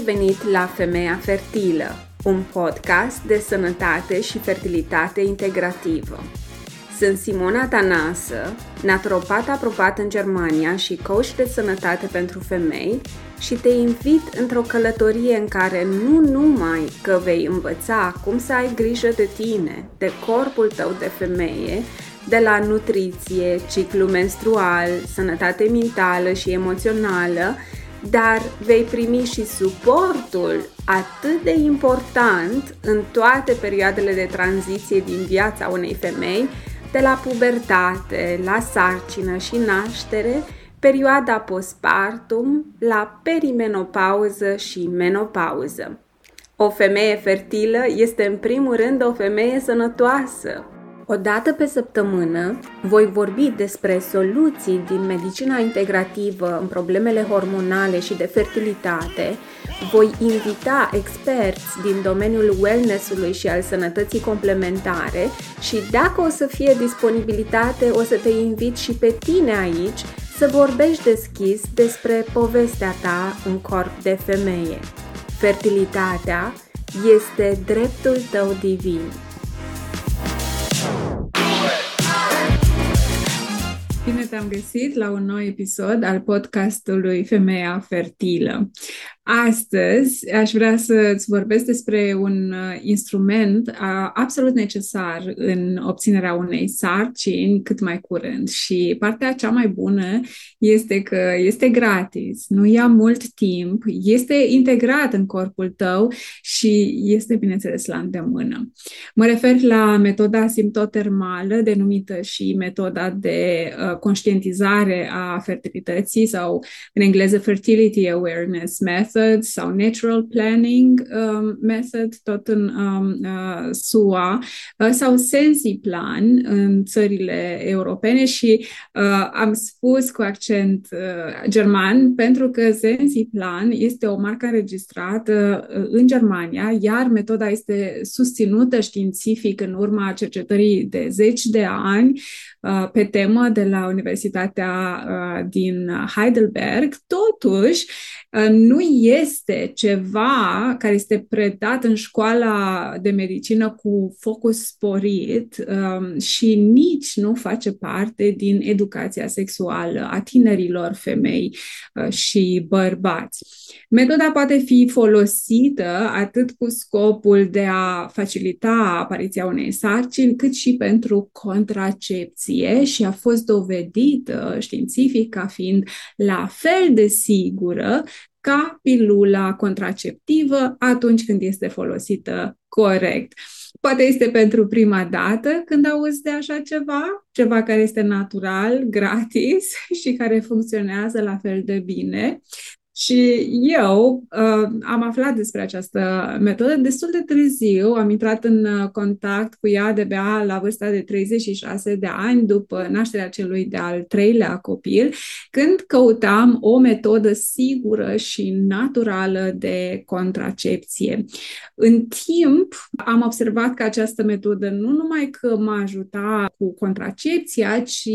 ai venit la Femeia Fertilă, un podcast de sănătate și fertilitate integrativă. Sunt Simona Tanasă, naturopat aprobat în Germania și coach de sănătate pentru femei și te invit într-o călătorie în care nu numai că vei învăța cum să ai grijă de tine, de corpul tău de femeie, de la nutriție, ciclu menstrual, sănătate mentală și emoțională, dar vei primi și suportul atât de important în toate perioadele de tranziție din viața unei femei, de la pubertate, la sarcină și naștere, perioada postpartum, la perimenopauză și menopauză. O femeie fertilă este în primul rând o femeie sănătoasă, o dată pe săptămână voi vorbi despre soluții din medicina integrativă în problemele hormonale și de fertilitate, voi invita experți din domeniul wellness-ului și al sănătății complementare și dacă o să fie disponibilitate, o să te invit și pe tine aici să vorbești deschis despre povestea ta în corp de femeie. Fertilitatea este dreptul tău divin. Bine te-am găsit la un nou episod al podcastului Femeia Fertilă. Astăzi aș vrea să-ți vorbesc despre un uh, instrument uh, absolut necesar în obținerea unei sarcini cât mai curând și partea cea mai bună este că este gratis, nu ia mult timp, este integrat în corpul tău și este, bineînțeles, la îndemână. Mă refer la metoda simptotermală, denumită și metoda de uh, conștientizare a fertilității sau în engleză Fertility Awareness Method, method sau natural planning um, method, tot în um, uh, SUA, uh, sau SensiPlan în țările europene și uh, am spus cu accent uh, german pentru că SensiPlan este o marcă înregistrată uh, în Germania, iar metoda este susținută științific în urma cercetării de zeci de ani uh, pe temă de la Universitatea uh, din Heidelberg. Totuși, uh, nu este ceva care este predat în școala de medicină cu focus sporit um, și nici nu face parte din educația sexuală a tinerilor femei uh, și bărbați. Metoda poate fi folosită atât cu scopul de a facilita apariția unei sarcini, cât și pentru contracepție și a fost dovedită științific ca fiind la fel de sigură ca pilula contraceptivă atunci când este folosită corect. Poate este pentru prima dată când auzi de așa ceva, ceva care este natural, gratis și care funcționează la fel de bine. Și eu uh, am aflat despre această metodă destul de târziu, am intrat în uh, contact cu ea de-abia la vârsta de 36 de ani după nașterea celui de-al treilea copil, când căutam o metodă sigură și naturală de contracepție. În timp am observat că această metodă nu numai că m-a ajutat cu contracepția, ci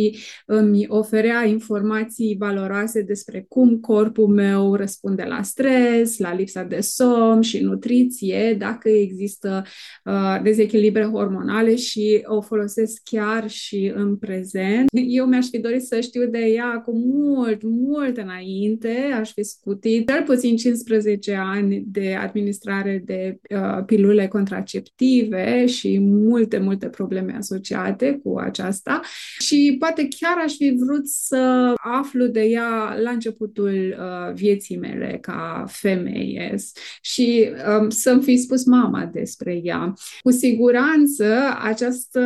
îmi oferea informații valoroase despre cum corpul meu răspunde la stres, la lipsa de somn și nutriție, dacă există uh, dezechilibre hormonale și o folosesc chiar și în prezent. Eu mi-aș fi dorit să știu de ea cu mult, mult înainte, aș fi scutit cel puțin 15 ani de administrare de uh, pilule contraceptive și multe, multe probleme asociate cu aceasta și poate chiar aș fi vrut să aflu de ea la începutul uh, vieții vieții mele ca femeie și um, să-mi fi spus mama despre ea. Cu siguranță această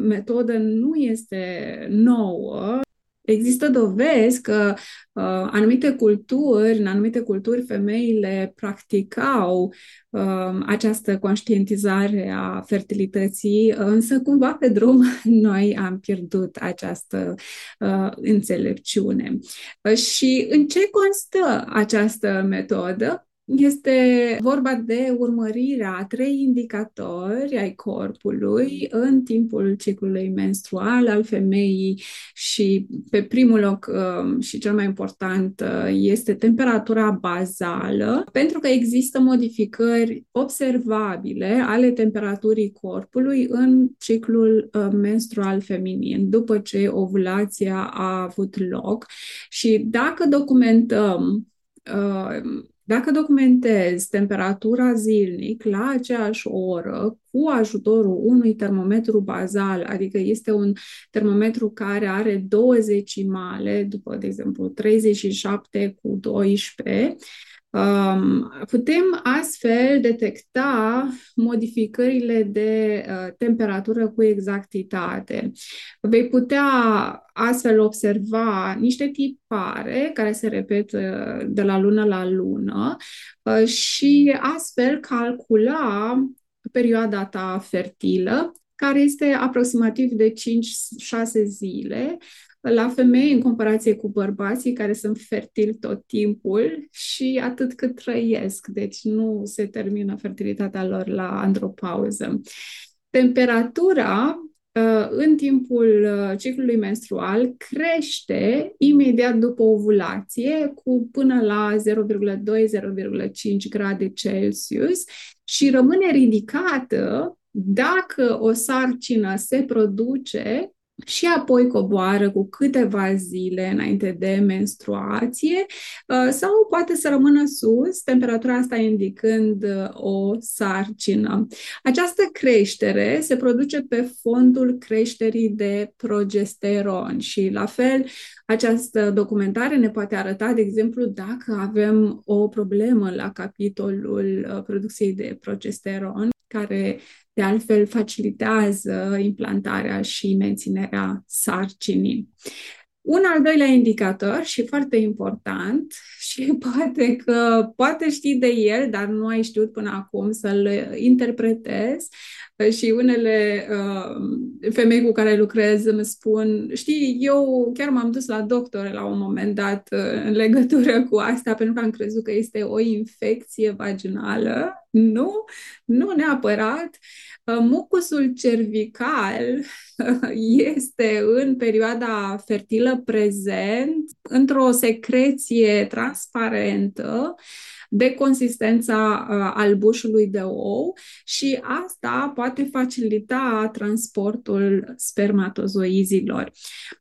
metodă nu este nouă, Există dovezi că uh, anumite culturi, în anumite culturi, femeile practicau uh, această conștientizare a fertilității, însă cumva pe drum noi am pierdut această uh, înțelepciune. Uh, și în ce constă această metodă? Este vorba de urmărirea a trei indicatori ai corpului în timpul ciclului menstrual al femeii și pe primul loc um, și cel mai important uh, este temperatura bazală, pentru că există modificări observabile ale temperaturii corpului în ciclul uh, menstrual feminin, după ce ovulația a avut loc. Și dacă documentăm uh, dacă documentezi temperatura zilnic la aceeași oră cu ajutorul unui termometru bazal, adică este un termometru care are două decimale, după, de exemplu, 37 cu 12, Um, putem astfel detecta modificările de uh, temperatură cu exactitate. Vei putea astfel observa niște tipare care se repetă de la lună la lună uh, și astfel calcula perioada ta fertilă, care este aproximativ de 5-6 zile, la femei în comparație cu bărbații care sunt fertili tot timpul și atât cât trăiesc, deci nu se termină fertilitatea lor la andropauză. Temperatura uh, în timpul uh, ciclului menstrual crește imediat după ovulație cu până la 0,2-0,5 grade Celsius și rămâne ridicată dacă o sarcină se produce și apoi coboară cu câteva zile înainte de menstruație uh, sau poate să rămână sus, temperatura asta indicând uh, o sarcină. Această creștere se produce pe fondul creșterii de progesteron și la fel această documentare ne poate arăta, de exemplu, dacă avem o problemă la capitolul uh, producției de progesteron care de altfel facilitează implantarea și menținerea sarcinii. Un al doilea indicator și foarte important și poate că poate știi de el, dar nu ai știut până acum să-l interpretezi și unele uh, femei cu care lucrez îmi spun, știi, eu chiar m-am dus la doctor la un moment dat uh, în legătură cu asta pentru că am crezut că este o infecție vaginală. Nu, nu neapărat. Uh, mucusul cervical este în perioada fertilă prezent într-o secreție transparentă de consistența uh, albușului de ou și asta poate facilita transportul spermatozoizilor.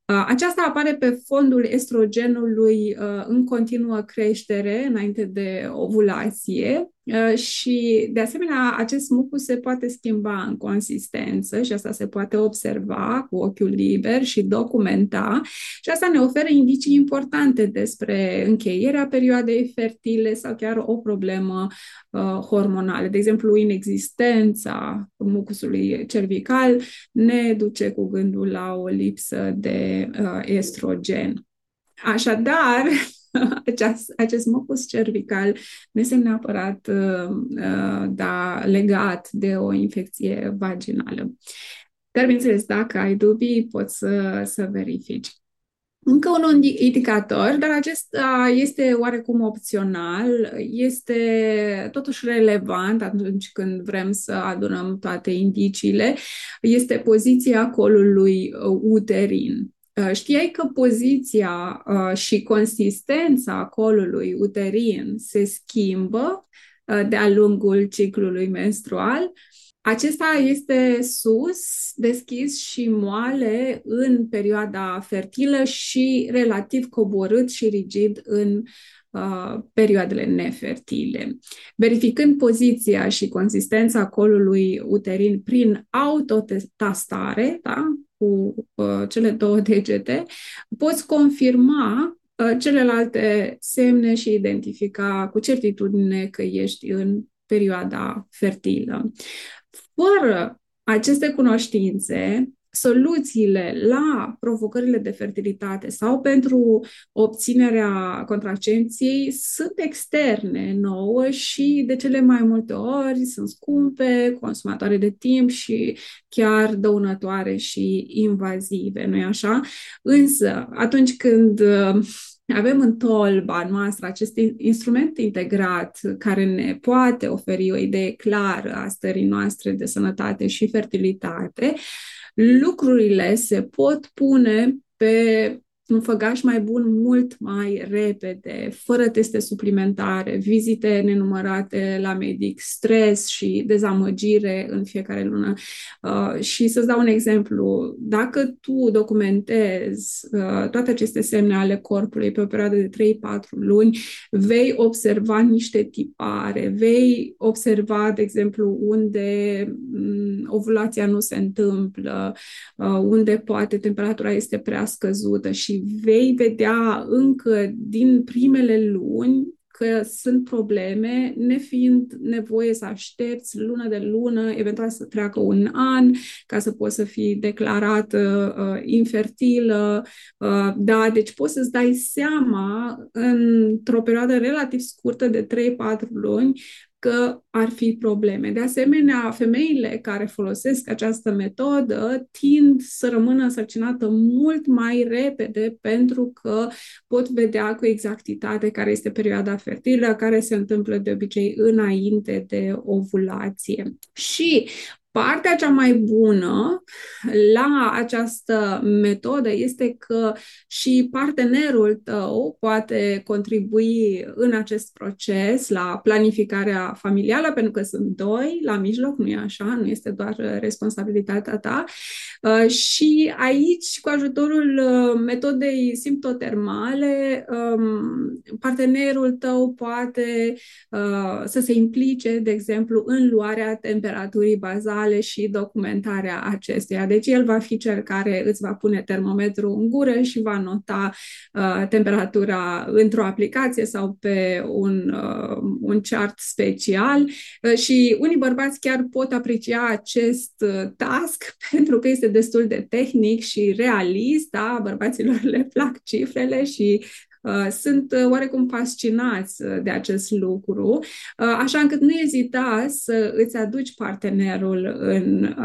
Uh, aceasta apare pe fondul estrogenului uh, în continuă creștere înainte de ovulație Uh, și, de asemenea, acest mucus se poate schimba în consistență și asta se poate observa cu ochiul liber și documenta și asta ne oferă indicii importante despre încheierea perioadei fertile sau chiar o problemă uh, hormonală. De exemplu, inexistența mucusului cervical ne duce cu gândul la o lipsă de uh, estrogen. Așadar, acest, acest mucus cervical nu este neapărat uh, uh, da, legat de o infecție vaginală. Dar, bineînțeles, dacă ai dubii, poți să, să verifici. Încă un indicator, dar acesta este oarecum opțional, este totuși relevant atunci când vrem să adunăm toate indiciile, este poziția colului uterin. Uh, știai că poziția uh, și consistența colului uterin se schimbă uh, de-a lungul ciclului menstrual? Acesta este sus, deschis și moale în perioada fertilă și relativ coborât și rigid în uh, perioadele nefertile. Verificând poziția și consistența colului uterin prin autotestare, da? Cu uh, cele două degete, poți confirma uh, celelalte semne și identifica cu certitudine că ești în perioada fertilă. Fără aceste cunoștințe, soluțiile la provocările de fertilitate sau pentru obținerea contracepției sunt externe nouă și de cele mai multe ori sunt scumpe, consumatoare de timp și chiar dăunătoare și invazive, nu-i așa? Însă, atunci când avem în tolba noastră acest instrument integrat care ne poate oferi o idee clară a stării noastre de sănătate și fertilitate, lucrurile se pot pune pe un făgaș mai bun mult mai repede, fără teste suplimentare, vizite nenumărate la medic, stres și dezamăgire în fiecare lună. Uh, și să-ți dau un exemplu, dacă tu documentezi uh, toate aceste semne ale corpului pe o perioadă de 3-4 luni, vei observa niște tipare, vei observa, de exemplu, unde um, ovulația nu se întâmplă, uh, unde poate temperatura este prea scăzută și vei vedea încă din primele luni că sunt probleme, nefiind nevoie să aștepți lună de lună, eventual să treacă un an ca să poți să fii declarată uh, infertilă. Uh, da, deci poți să-ți dai seama într-o perioadă relativ scurtă de 3-4 luni că ar fi probleme. De asemenea, femeile care folosesc această metodă tind să rămână însărcinată mult mai repede pentru că pot vedea cu exactitate care este perioada fertilă, care se întâmplă de obicei înainte de ovulație. Și Partea cea mai bună la această metodă este că și partenerul tău poate contribui în acest proces la planificarea familială, pentru că sunt doi la mijloc, nu e așa, nu este doar responsabilitatea ta. Uh, și aici, cu ajutorul uh, metodei simptotermale, um, partenerul tău poate uh, să se implice, de exemplu, în luarea temperaturii bazale visuale și documentarea acestuia. Deci el va fi cel care îți va pune termometru în gură și va nota uh, temperatura într-o aplicație sau pe un, uh, un chart special uh, și unii bărbați chiar pot aprecia acest uh, task pentru că este destul de tehnic și realist, da? bărbaților le plac cifrele și Uh, sunt uh, oarecum fascinați uh, de acest lucru, așa încât nu ezita să îți aduci partenerul în,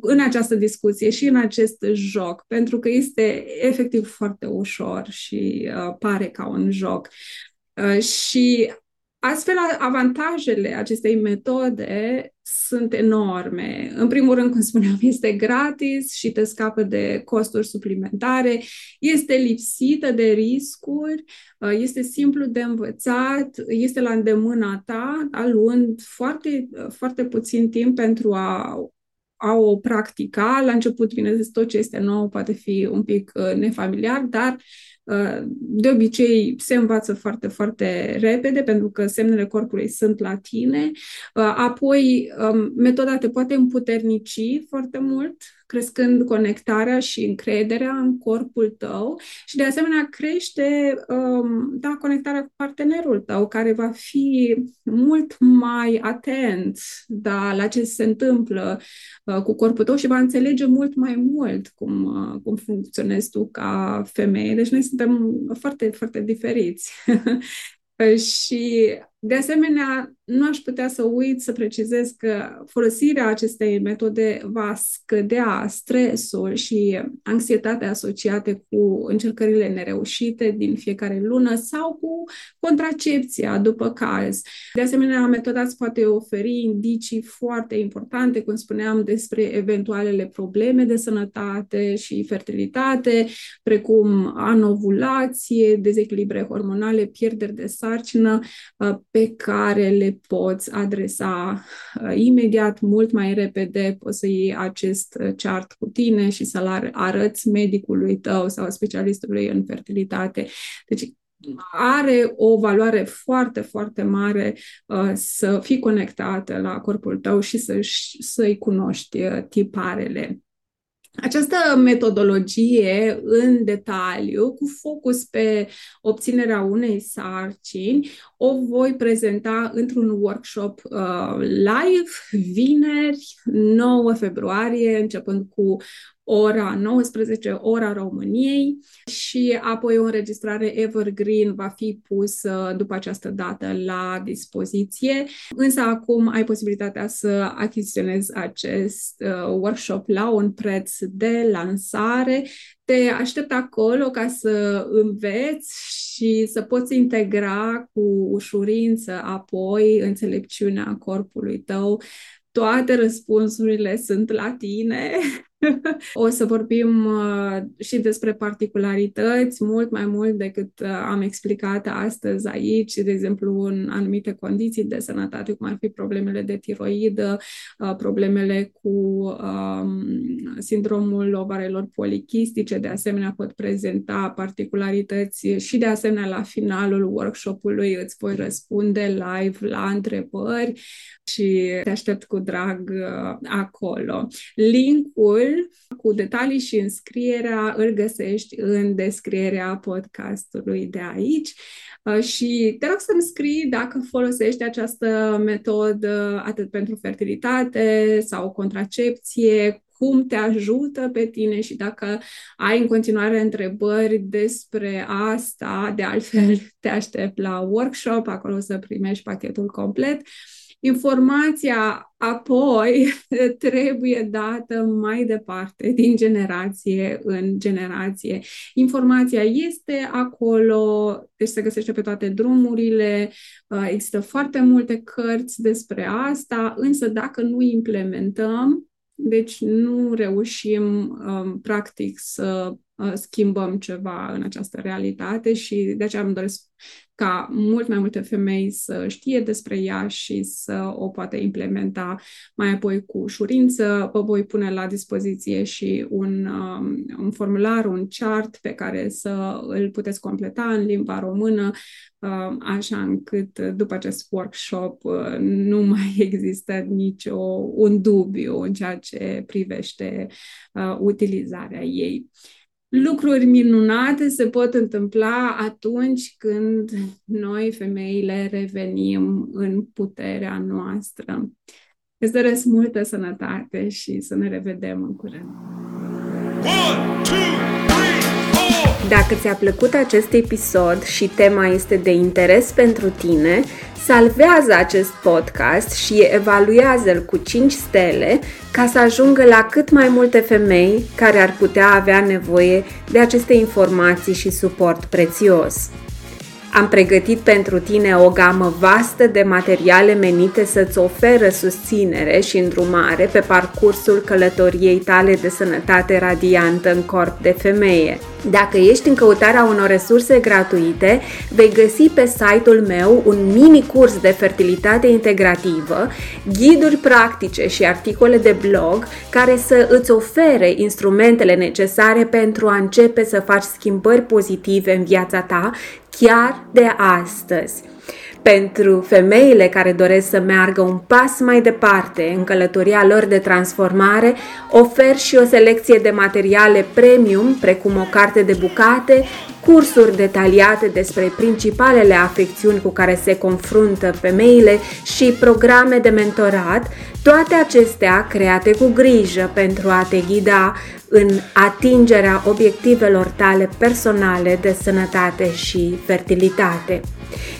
în această discuție și în acest joc, pentru că este efectiv foarte ușor și pare ca un joc. Și Astfel, avantajele acestei metode sunt enorme. În primul rând, cum spuneam, este gratis și te scapă de costuri suplimentare, este lipsită de riscuri, uh, este simplu de învățat, este la îndemâna ta, luând foarte, uh, foarte puțin timp pentru a a o practica. La început, bineînțeles, tot ce este nou poate fi un pic uh, nefamiliar, dar de obicei se învață foarte, foarte repede pentru că semnele corpului sunt la tine. Apoi, um, metoda te poate împuternici foarte mult crescând conectarea și încrederea în corpul tău și de asemenea crește um, da, conectarea cu partenerul tău care va fi mult mai atent da, la ce se întâmplă uh, cu corpul tău și va înțelege mult mai mult cum, uh, cum funcționezi tu ca femeie. Deci noi suntem foarte, foarte diferiți. și de asemenea, nu aș putea să uit să precizez că folosirea acestei metode va scădea stresul și anxietatea asociate cu încercările nereușite din fiecare lună sau cu contracepția după caz. De asemenea, metoda îți poate oferi indicii foarte importante, cum spuneam, despre eventualele probleme de sănătate și fertilitate, precum anovulație, dezechilibre hormonale, pierderi de sarcină, pe care le poți adresa uh, imediat, mult mai repede, poți să iei acest uh, chart cu tine și să-l arăți medicului tău sau specialistului în fertilitate. Deci are o valoare foarte, foarte mare uh, să fii conectată la corpul tău și să, să-i cunoști uh, tiparele. Această metodologie în detaliu, cu focus pe obținerea unei sarcini, o voi prezenta într-un workshop uh, live vineri 9 februarie, începând cu ora 19, ora României și apoi o înregistrare Evergreen va fi pusă după această dată la dispoziție. Însă acum ai posibilitatea să achiziționezi acest uh, workshop la un preț de lansare. Te aștept acolo ca să înveți și să poți integra cu ușurință apoi înțelepciunea corpului tău toate răspunsurile sunt la tine o să vorbim uh, și despre particularități mult mai mult decât uh, am explicat astăzi aici, de exemplu în anumite condiții de sănătate, cum ar fi problemele de tiroidă, uh, problemele cu um, sindromul ovarelor polichistice, de asemenea pot prezenta particularități și de asemenea la finalul workshopului îți voi răspunde live la întrebări și te aștept cu drag acolo. Linkul cu detalii și înscrierea îl găsești în descrierea podcastului de aici. Uh, și te rog să-mi scrii dacă folosești această metodă atât pentru fertilitate sau contracepție, cum te ajută pe tine și dacă ai în continuare întrebări despre asta, de altfel te aștept la workshop, acolo o să primești pachetul complet. Informația apoi trebuie dată mai departe, din generație în generație. Informația este acolo, deci se găsește pe toate drumurile, uh, există foarte multe cărți despre asta, însă dacă nu implementăm, deci nu reușim um, practic să uh, schimbăm ceva în această realitate și de aceea îmi doresc ca mult mai multe femei să știe despre ea și să o poată implementa mai apoi cu ușurință. Vă voi pune la dispoziție și un, um, un formular, un chart pe care să îl puteți completa în limba română, um, așa încât după acest workshop uh, nu mai există nicio un dubiu în ceea ce privește uh, utilizarea ei lucruri minunate se pot întâmpla atunci când noi, femeile, revenim în puterea noastră. Îți doresc multă sănătate și să ne revedem în curând. One, two, three, Dacă ți-a plăcut acest episod și tema este de interes pentru tine, salvează acest podcast și evaluează-l cu 5 stele ca să ajungă la cât mai multe femei care ar putea avea nevoie de aceste informații și suport prețios. Am pregătit pentru tine o gamă vastă de materiale menite să-ți oferă susținere și îndrumare pe parcursul călătoriei tale de sănătate radiantă în corp de femeie. Dacă ești în căutarea unor resurse gratuite, vei găsi pe site-ul meu un mini curs de fertilitate integrativă, ghiduri practice și articole de blog care să îți ofere instrumentele necesare pentru a începe să faci schimbări pozitive în viața ta chiar de astăzi. Pentru femeile care doresc să meargă un pas mai departe în călătoria lor de transformare, ofer și o selecție de materiale premium, precum o carte de bucate, cursuri detaliate despre principalele afecțiuni cu care se confruntă femeile și programe de mentorat, toate acestea create cu grijă pentru a te ghida în atingerea obiectivelor tale personale de sănătate și fertilitate.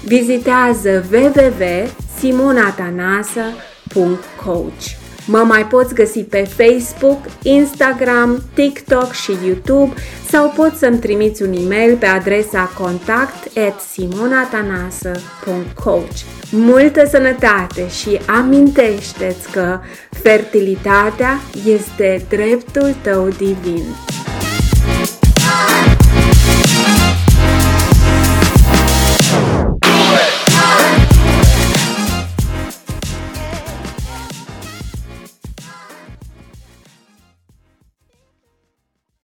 Vizitează www.simonatanasa.coach Mă mai poți găsi pe Facebook, Instagram, TikTok și YouTube sau poți să-mi trimiți un e-mail pe adresa contact at simonatanasă.coach Multă sănătate și amintește-ți că fertilitatea este dreptul tău divin.